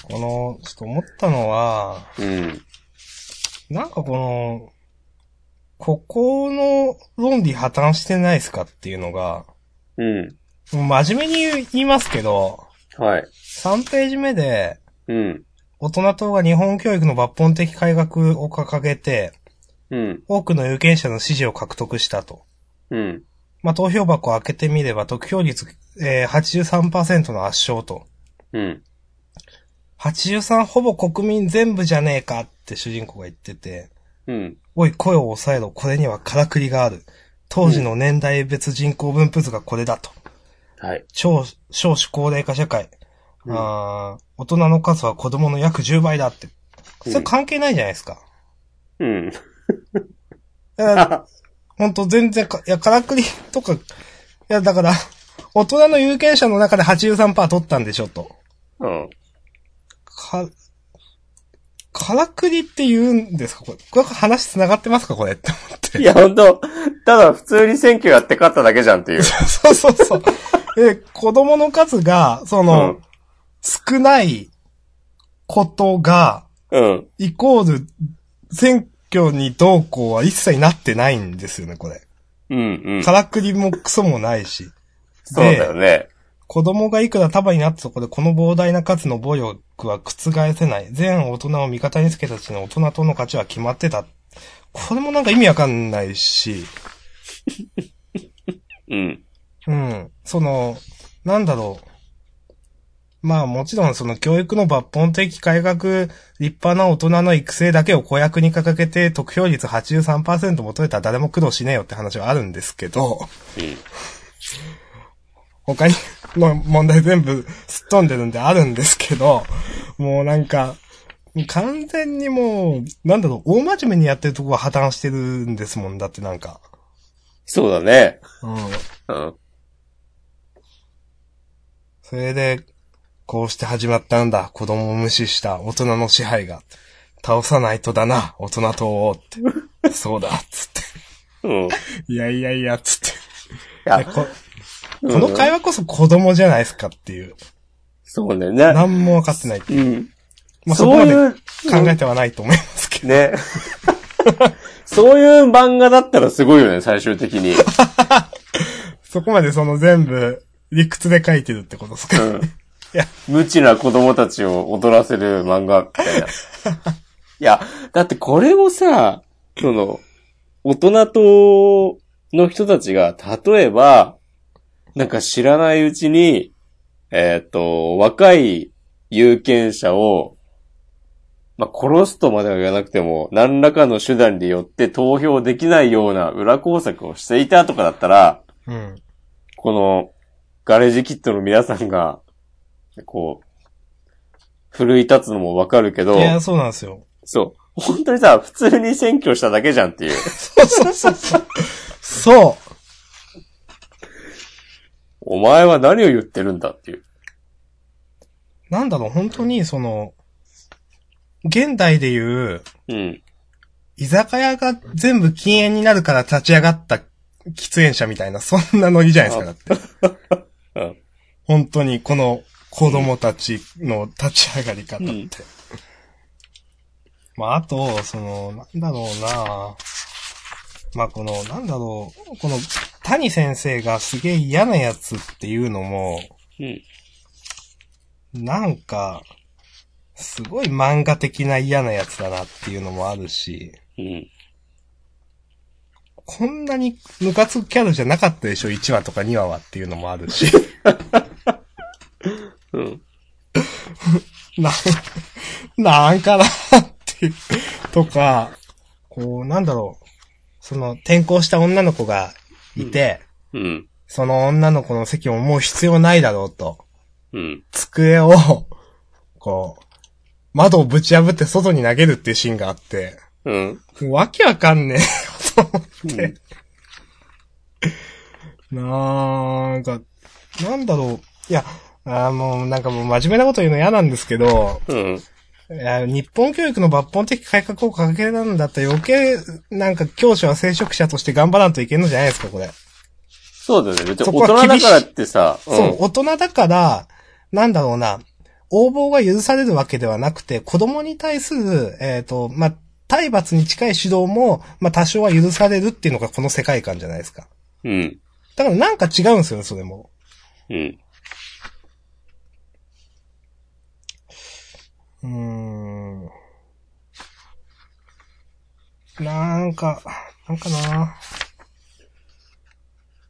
この、ちょっと思ったのは、うん。なんかこの、ここの論理破綻してないですかっていうのが、うん。真面目に言いますけど、はい。3ページ目で、うん。大人党が日本教育の抜本的改革を掲げて、うん。多くの有権者の支持を獲得したと。うん。まあ、投票箱を開けてみれば得票率、えー、83%の圧勝と。うん。83ほぼ国民全部じゃねえかって主人公が言ってて、うん。おい、声を抑えろ、これにはからくりがある。当時の年代別人口分布図がこれだと。はい。超、少子高齢化社会。うんあー大人の数は子供の約10倍だって。それ関係ないじゃないですか。うん。いやほんと全然か、いや、からくりとか、いや、だから、大人の有権者の中で83%取ったんでしょ、と。うん。か、からくりって言うんですか？これ、これ話繋がってますか？これって思って。いや、ほんと、ただ普通に選挙やって勝っただけじゃんっていう。そうそうそう。で、子供の数が、その、うん少ないことが、うん。イコール、選挙にどうこうは一切なってないんですよね、これ。うん。うん。からくりもクソもないし。そうだよね。子供がいくら束になったところでこの膨大な数の暴力は覆せない。全大人を味方につけたちの大人との価値は決まってた。これもなんか意味わかんないし、うん。うん。その、なんだろう。まあもちろんその教育の抜本的改革、立派な大人の育成だけを公約に掲げて得票率83%求めたら誰も苦労しねえよって話はあるんですけど、うん。他にの問題全部すっ飛んでるんであるんですけど、もうなんか、完全にもう、なんだろう、大真面目にやってるとこが破綻してるんですもんだってなんか。そうだね。うん。うん。それで、こうして始まったんだ。子供を無視した大人の支配が。倒さないとだな、大人とって。そうだ、つって。うん。いいやいやいや、つって。やでここの会話こそ子供じゃないですかっていう。そうね。ね。何も分かってない。うん。まあ、そこまでそういう考えてはないと思いますけど。ね。そういう漫画だったらすごいよね、最終的に。そこまでその全部理屈で書いてるってことですか？うん。いや、無知な子供たちを踊らせる漫画みたいな。いや、だってこれをさ、その、大人との人たちが、例えば、なんか知らないうちに、えっ、と、若い有権者を、まあ、殺すとまでは言わなくても、何らかの手段によって投票できないような裏工作をしていたとかだったら、うん。この、ガレージキットの皆さんが、こう、奮い立つのもわかるけどい、や、そうなんですよ。そう。本当にさ、普通に選挙しただけじゃんっていう。そうそうそうそう。お前は何を言ってるんだっていう。なんだろう、本当にその、現代でいう、うん。居酒屋が全部禁煙になるから立ち上がった喫煙者みたいな、そんなノリじゃないですか、だって。うん。本当に、この子供たちの立ち上がり方って。うんまあ、あと、その、なんだろうなまあ、この、なんだろう、この、谷先生がすげえ嫌なやつっていうのも、うん。なんか、すごい漫画的な嫌なやつだなっていうのもあるし、うん。こんなにムカつくキャラじゃなかったでしょ ?1 話とか2話はっていうのもあるし。うん。な、なんかなっていう、とか、こう、なんだろう。その、転校した女の子がいて、うん。その女の子の席ももう必要ないだろうと。うん。机を、こう、窓をぶち破って外に投げるっていうシーンがあって、うん。わけわかんねえよと思って。なんか、なんだろう。いや、あーもうなんかもう真面目なこと言うの嫌なんですけど、うん。いや、日本教育の抜本的改革を掲げたんだったら余計、なんか教師は聖職者として頑張らんといけんのじゃないですか、これ。そうだよね。別にそこ大は厳しい人だからってさ、そう、大人だから、なんだろうな、応募が許されるわけではなくて、子供に対する、えっ、と、まあ、体罰に近い指導も、まあ、多少は許されるっていうのがこの世界観じゃないですか。うん。だからなんか違うんですよね、それも。うん。うーん。なんか、なんかな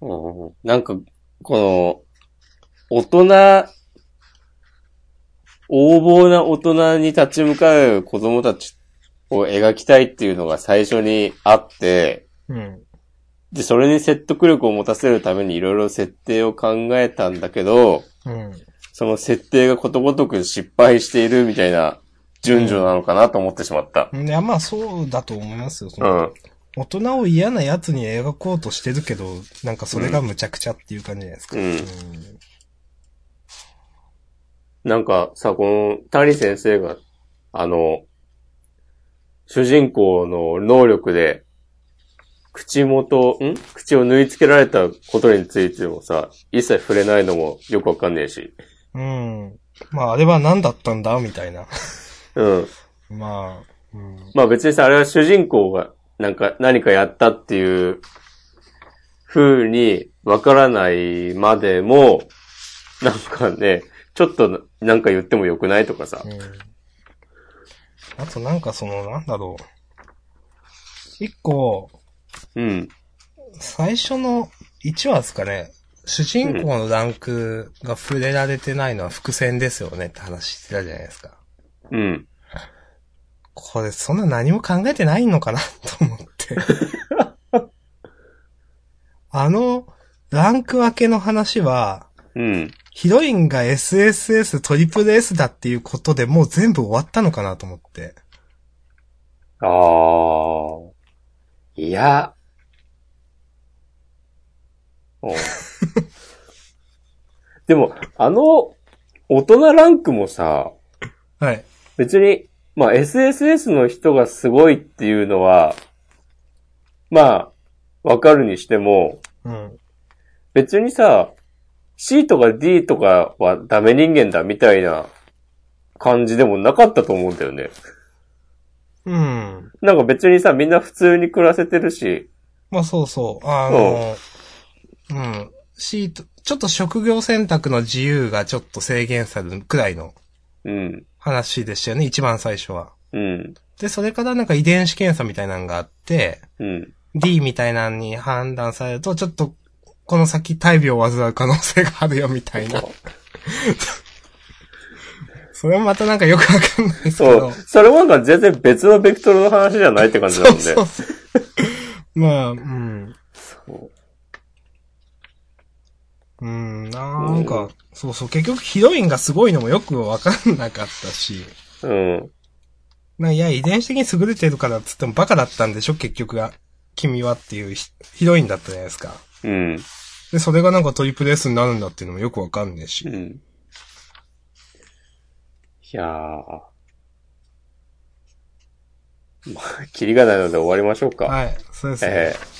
うん。なんか、この、大人、横暴な大人に立ち向かう子供たちを描きたいっていうのが最初にあって、うん。で、それに説得力を持たせるためにいろいろ設定を考えたんだけど、うん。その設定がことごとく失敗しているみたいな順序なのかなと思ってしまった。いや、まあそうだと思いますよ。うん。大人を嫌な奴に描こうとしてるけど、なんかそれが無茶苦茶っていう感じじゃないですか。うんなんかさ、この谷先生が、あの、主人公の能力で、口元、ん？口を縫い付けられたことについてもさ、一切触れないのもよくわかんねえし。うん。まあ、あれは何だったんだ？みたいな。うん。まあ、うん。まあ別にさ、あれは主人公が、なんか、何かやったっていう、風にわからないまでも、なんかね、ちょっとなんか言ってもよくないとかさ。うん。あとなんかその、なんだろ一個、うん。最初の1話ですかね、主人公のランクが触れられてないのは伏線ですよねって話してたじゃないですか。うん。これそんな何も考えてないのかなと思って。あの、ランク分けの話は、うん。ヒロインが SSS トリプル S だっていうことでもう全部終わったのかなと思って。ああ。いや。でも、あの、大人ランクもさ、はい。別に、まあ SSS の人がすごいっていうのは、まあ、わかるにしても、うん。別にさ、C とか D とかはダメ人間だみたいな感じでもなかったと思うんだよね。うん。なんか別にさ、みんな普通に暮らせてるし、まあそうそう。あの、うん。シート、ちょっと職業選択の自由がちょっと制限されるくらいのうん、話でしたよね、一番最初は。うん、で、それからなんか遺伝子検査みたいなのがあって、うん。D みたいなのに判断されると、ちょっと、この先大病を患う可能性があるよみたいな。そ れもまたなんかよくわかんないですけどそう。。それもなんか全然別のベクトルの話じゃないって感じなんで。そうそうそう。まあ、うん。そううん、なんか、そうそう、結局ヒロインがすごいのもよくわかんなかったし、うん。ないや、遺伝子的に優れてるからっつってもバカだったんでしょ結局が。君はっていうヒヒロインだったじゃないですか。うん。で、それがなんかトリプル S になるんだっていうのもよくわかんねえし。うん。いやー。まあ、キリがないので終わりましょうか。はい、そうですね。えー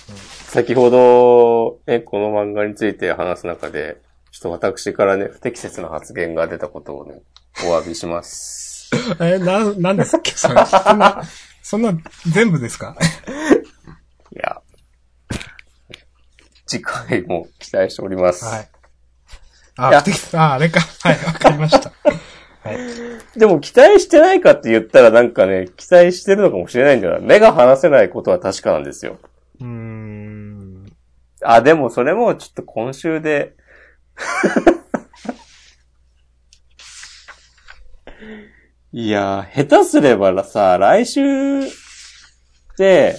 先ほど、ね、この漫画について話す中で、ちょっと私からね、不適切な発言が出たことをね、お詫びします。え、な、なんですっけ？それ。そんな、そんな、全部ですかいや。次回も期待しております。はい。いあ、あ、あれか。はい、わかりました。はい。でも期待してないかって言ったらなんかね、期待してるのかもしれないんだよな。目が離せないことは確かなんですよ。うーん。あ、でもそれもちょっと今週で。いやー、下手すればさ、来週で、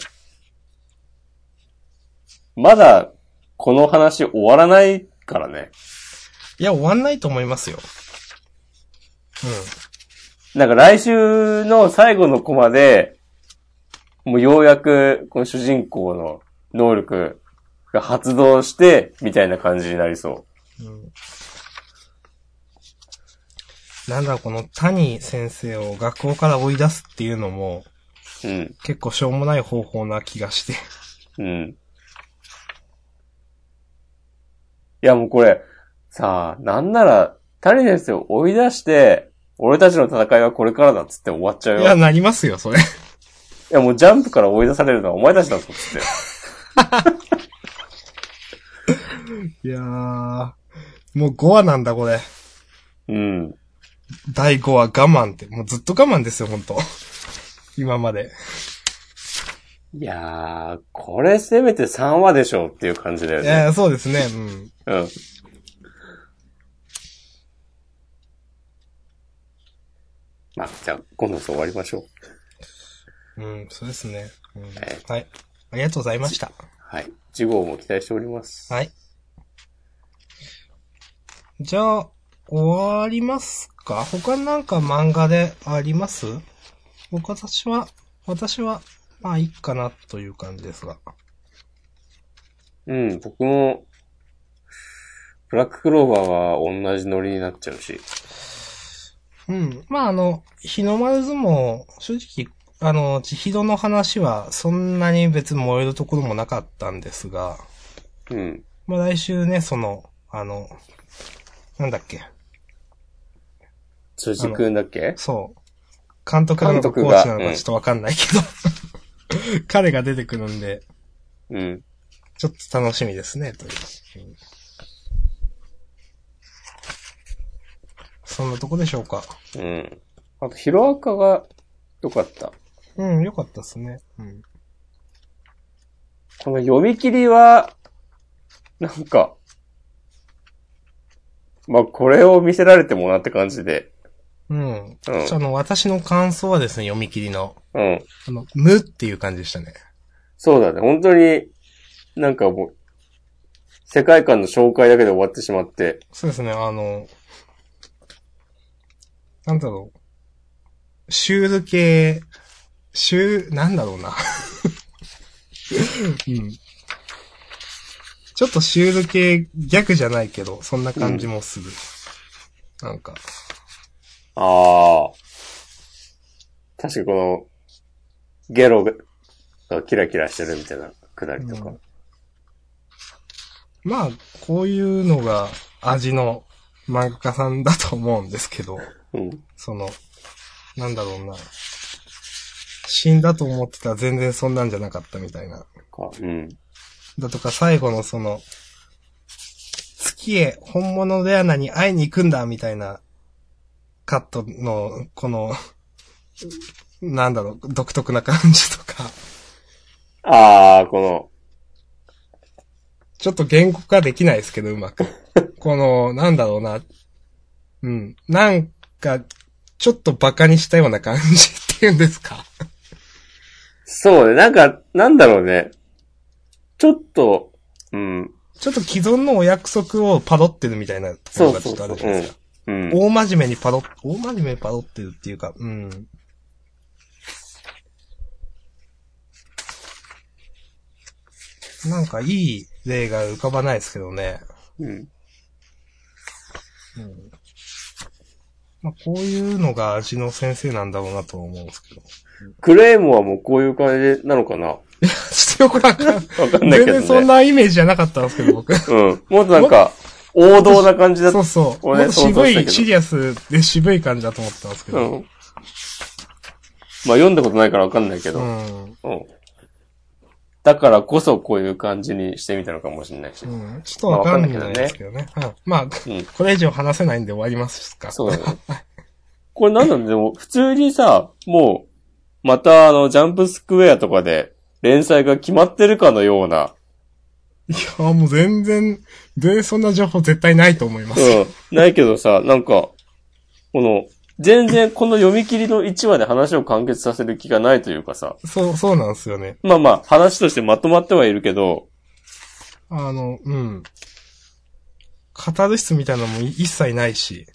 まだこの話終わらないからね。いや、終わんないと思いますよ。なんか来週の最後のコマで、もうようやくこの主人公の能力が発動して、みたいな感じになりそうん。うん。なんだこの谷先生を学校から追い出すっていうのも、う。うん。結構しょうもない方法な気がして。うん。いやもうこれ、さあ、なんなら、谷先生を追い出して、俺たちの戦いはこれからだっつって終わっちゃうよ。いや、なりますよ、それ。いやもうジャンプから追い出されるのはお前たちだぞっつって。いやー。もう5話なんだ、これ。うん。第5話我慢って。もうずっと我慢ですよ、ほんと。今まで。いやー、これせめて3話でしょっていう感じだよね。そうですね、うん。うん。まあ、じゃあ、今度終わりましょう。うん、そうですね。うんはいはい。ありがとうございました。はい。次号も期待しております。はい。じゃあ、終わりますか？他なんか漫画であります？僕私は、私は、まあいいかなという感じですが。うん、僕も、ブラッククローバーは同じノリになっちゃうし。うん。まああの、日の丸相撲、正直、あの、千尋の話はそんなに別に燃えるところもなかったんですが、うん。まあ来週ね、その、あの、なんだっけ辻くんだっけ？そう。監督なのかコーチなのかちょっとわかんないけど、彼が出てくるんで、うん。ちょっと楽しみですね、という。うんそんなとこでしょうか。うん。あと、ヒロアカが良かった。うん、よかったですね。うん。この読み切りは、なんか、まあ、これを見せられてもなって感じで。うん。うんあの、私の感想はですね、読み切りの、うん。あの、無っていう感じでしたね。そうだね。本当に、なんかもう、世界観の紹介だけで終わってしまって。そうですね、あの、なんだろう。シュール系、シュー、なんだろうな。うん。ちょっとシュール系逆じゃないけど、そんな感じもする。なんか。ああ。確かにこの、ゲロがキラキラしてるみたいなくだりとか。うんまあ、こういうのが味の漫画家さんだと思うんですけど、うん。その、なんだろうな。死んだと思ってたら全然そんなんじゃなかったみたいな。かうん。だとか最後のその、月へ本物レアナに会いに行くんだみたいなカットの、この、なんだろう、独特な感じとか、ああ、この、ちょっと言語化できないですけど、うまく。この、なんだろうな、うん、なんか、ちょっと馬鹿にしたような感じっていうんですか。そうね、なんか、なんだろうね。ちょっと、うん。ちょっと既存のお約束をパロってるみたいなのそうがちょっとあ。るじゃないですか。うん。大真面目にパロ、大真面目にパロってるっていうか、うん。なんかいい例が浮かばないですけどね。うん。うん。まあ、こういうのが味の先生なんだろうなとは思うんですけど。クレームはもうこういう感じなのかな？わ ちょっとよくわかんない。かんないけどね。全然そんなイメージじゃなかったんですけど、僕。うん。もっとなんか、王道な感じだった。そうそう。俺渋い、シリアスで渋い感じだと思ったんですけど。うん。まあ読んだことないからわかんないけど。うん。うん。だからこそこういう感じにしてみたのかもしれないし。うん。ちょっとわかんないけどね。うんまあ、うん。これ以上話せないんで終わりますか。そうだね。これなんなんでも、普通にさ、もう、またあの、ジャンプスクエアとかで連載が決まってるかのような、いや、もう全然、全然そんな情報絶対ないと思います。うん。ないけどさ、なんか、この、全然この読み切りの1話で話を完結させる気がないというかさ、そう、そうなんですよね。まあまあ、話としてまとまってはいるけど、あの、うん。カタルシスみたいなのも一切ないし、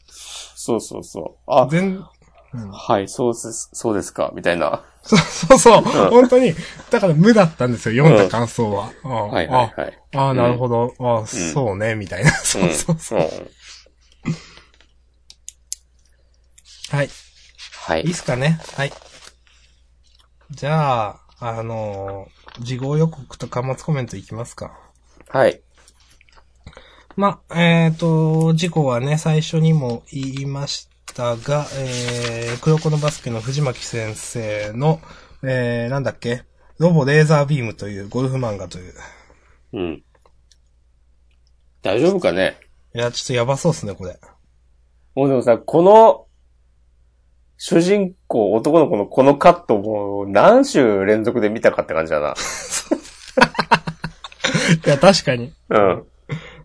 そうそうそう。あ、全、うん、はい、そうです、そうですか、みたいな。そうそうそう、本当に、だから無だったんですよ、読んだ感想は。ああはいはいはい。ああ、なるほど、ああ、そうね、みたいな。そうそうそう。うん。はい。はいいいっ。すかねはい。じゃあ、あのー、事後予告と端末コメントいきますか。はい。ま、えっ、と、事故はね、最初にも言いましたが、えー、黒子のバスケの藤巻先生の、えー、なんだっけ？ロボレーザービームというゴルフ漫画という。うん。大丈夫かね？いや、ちょっとやばそうっすね、これ。もうでもさ、この、主人公、男の子のこのカットもう何週連続で見たかって感じだな。いや、確かに。いうん。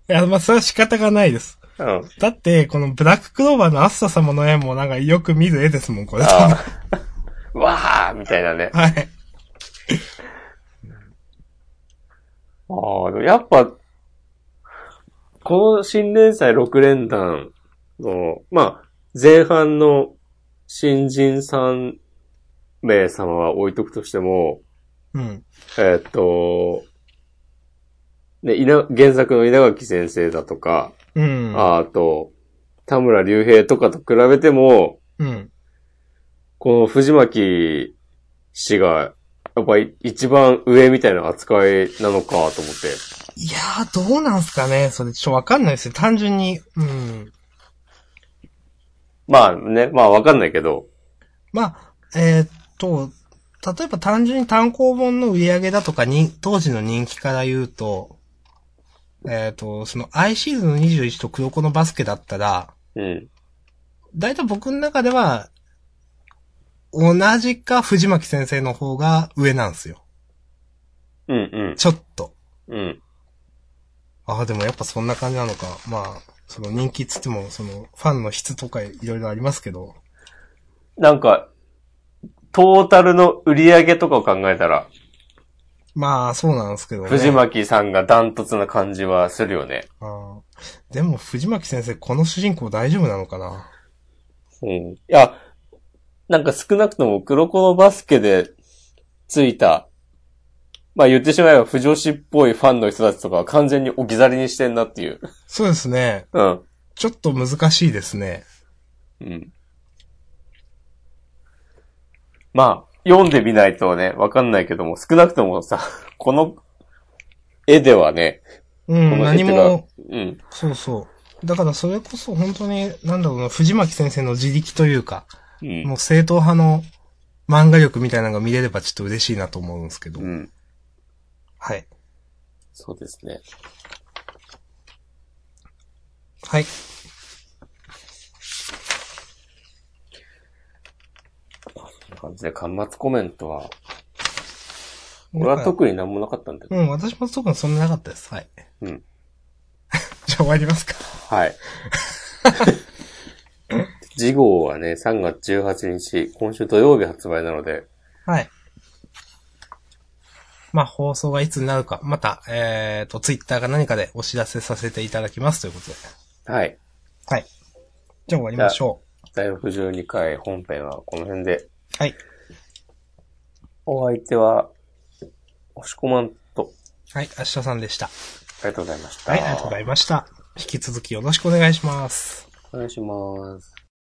や、まあ、それは仕方がないです。うん。だって、このブラッククローバーのアッサ様の絵もなんかよく見る絵ですもん、これ。ああ。わーみたいなね。はい。ああ、やっぱ、この新連載6連弾の、まあ、前半の新人3名様は置いとくとしても、うん。えーっと、ね、稲原作の稲垣先生だとか、うん。ああと、田村隆平とかと比べても、うん。この藤巻氏が、やっぱり一番上みたいな扱いなのかと思って。いやー、どうなんすかねそれちょっとわかんないですよ。単純に。うん。まあね、まあわかんないけど。まあ、えーっと、例えば単純に単行本の売り上げだとかに、当時の人気から言うと、えーっと、そのアイシーズンの21と黒子のバスケだったら、うん。だいたい僕の中では、同じか藤巻先生の方が上なんですよ。うんうん。ちょっと。うん。ああ、でもやっぱそんな感じなのか。まあ、その人気っつっても、その、ファンの質とかいろいろありますけど。なんか、トータルの売り上げとかを考えたら、まあ、そうなんですけどね。藤巻さんがダントツな感じはするよね。あーでも、藤巻先生、この主人公大丈夫なのかな？うん。いや、なんか少なくとも黒子のバスケでついた、まあ言ってしまえば不女子っぽいファンの人たちとかは完全に置き去りにしてんなっていう。そうですね。うん。ちょっと難しいですね。うん。まあ、読んでみないとね、わかんないけども、少なくともさ、この絵ではね、うん、この絵何も、うん、そうそう。だからそれこそ本当に、なんだろうな、藤巻先生の自力というか、うん、もう正統派の漫画力みたいなのが見れればちょっと嬉しいなと思うんですけど。うん。はい。そうですね。はい。こんな感じで、端末コメントは、俺は特になんもなかったんだけど。うん、私も特にそんななかったです。はい。うん。じゃあ終わりますか。はい。次号はね、3月18日、今週土曜日発売なので、はい。まあ、放送がいつになるか、また、えっ、と、ツイッターか何かでお知らせさせていただきますということで。はい。はい。じゃあ終わりましょ第62回本編はこの辺で、う。はい。お相手は、押し込まんと、はい、明日さんでした。ありがとうございました。はい、ありがとうございました。引き続きよろしくお願いします。お願いします。